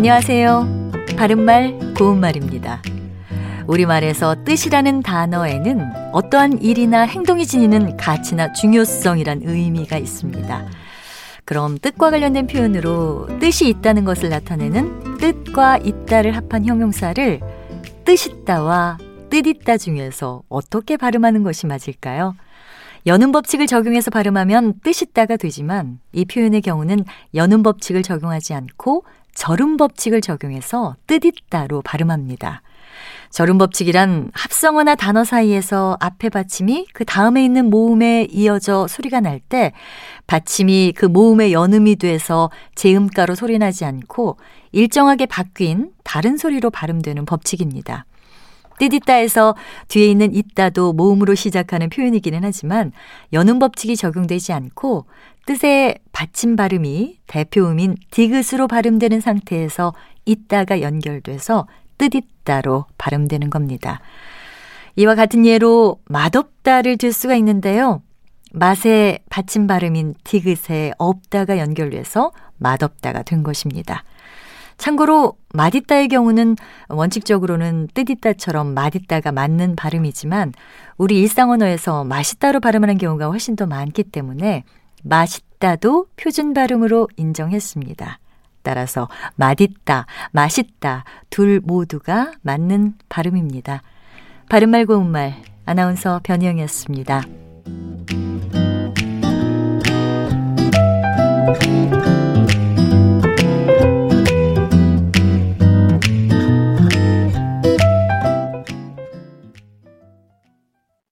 안녕하세요. 바른말, 고운말입니다. 우리말에서 뜻이라는 단어에는 어떠한 일이나 행동이 지니는 가치나 중요성이란 의미가 있습니다. 그럼 뜻과 관련된 표현으로 뜻이 있다는 것을 나타내는 뜻과 있다를 합한 형용사를 뜻있다와 뜻있다 중에서 어떻게 발음하는 것이 맞을까요? 여는 법칙을 적용해서 발음하면 뜻있다가 되지만 이 표현의 경우는 여는 법칙을 적용하지 않고 절음 법칙을 적용해서 뜻있다로 발음합니다. 절음 법칙이란 합성어나 단어 사이에서 앞에 받침이 그 다음에 있는 모음에 이어져 소리가 날 때 받침이 그 모음의 연음이 돼서 제음가로 소리나지 않고 일정하게 바뀐 다른 소리로 발음되는 법칙입니다. 띠디따에서 뒤에 있는 있다도 모음으로 시작하는 표현이기는 하지만 연음 법칙이 적용되지 않고 뜻의 받침 발음이 대표음인 디귿으로 발음되는 상태에서 있다가 연결돼서 뜻있다로 발음되는 겁니다. 이와 같은 예로 맛없다를 들 수가 있는데요. 맛의 받침 발음인 디귿에 없다가 연결돼서 맛없다가 된 것입니다. 참고로 맛있다의 경우는 원칙적으로는 뜻있다처럼 맛있다가 맞는 발음이지만 우리 일상 언어에서 맛있다로 발음하는 경우가 훨씬 더 많기 때문에 맛있다도 표준 발음으로 인정했습니다. 따라서 맛있다, 맛있다 둘 모두가 맞는 발음입니다. 바른말 고운말 아나운서 변희영이었습니다.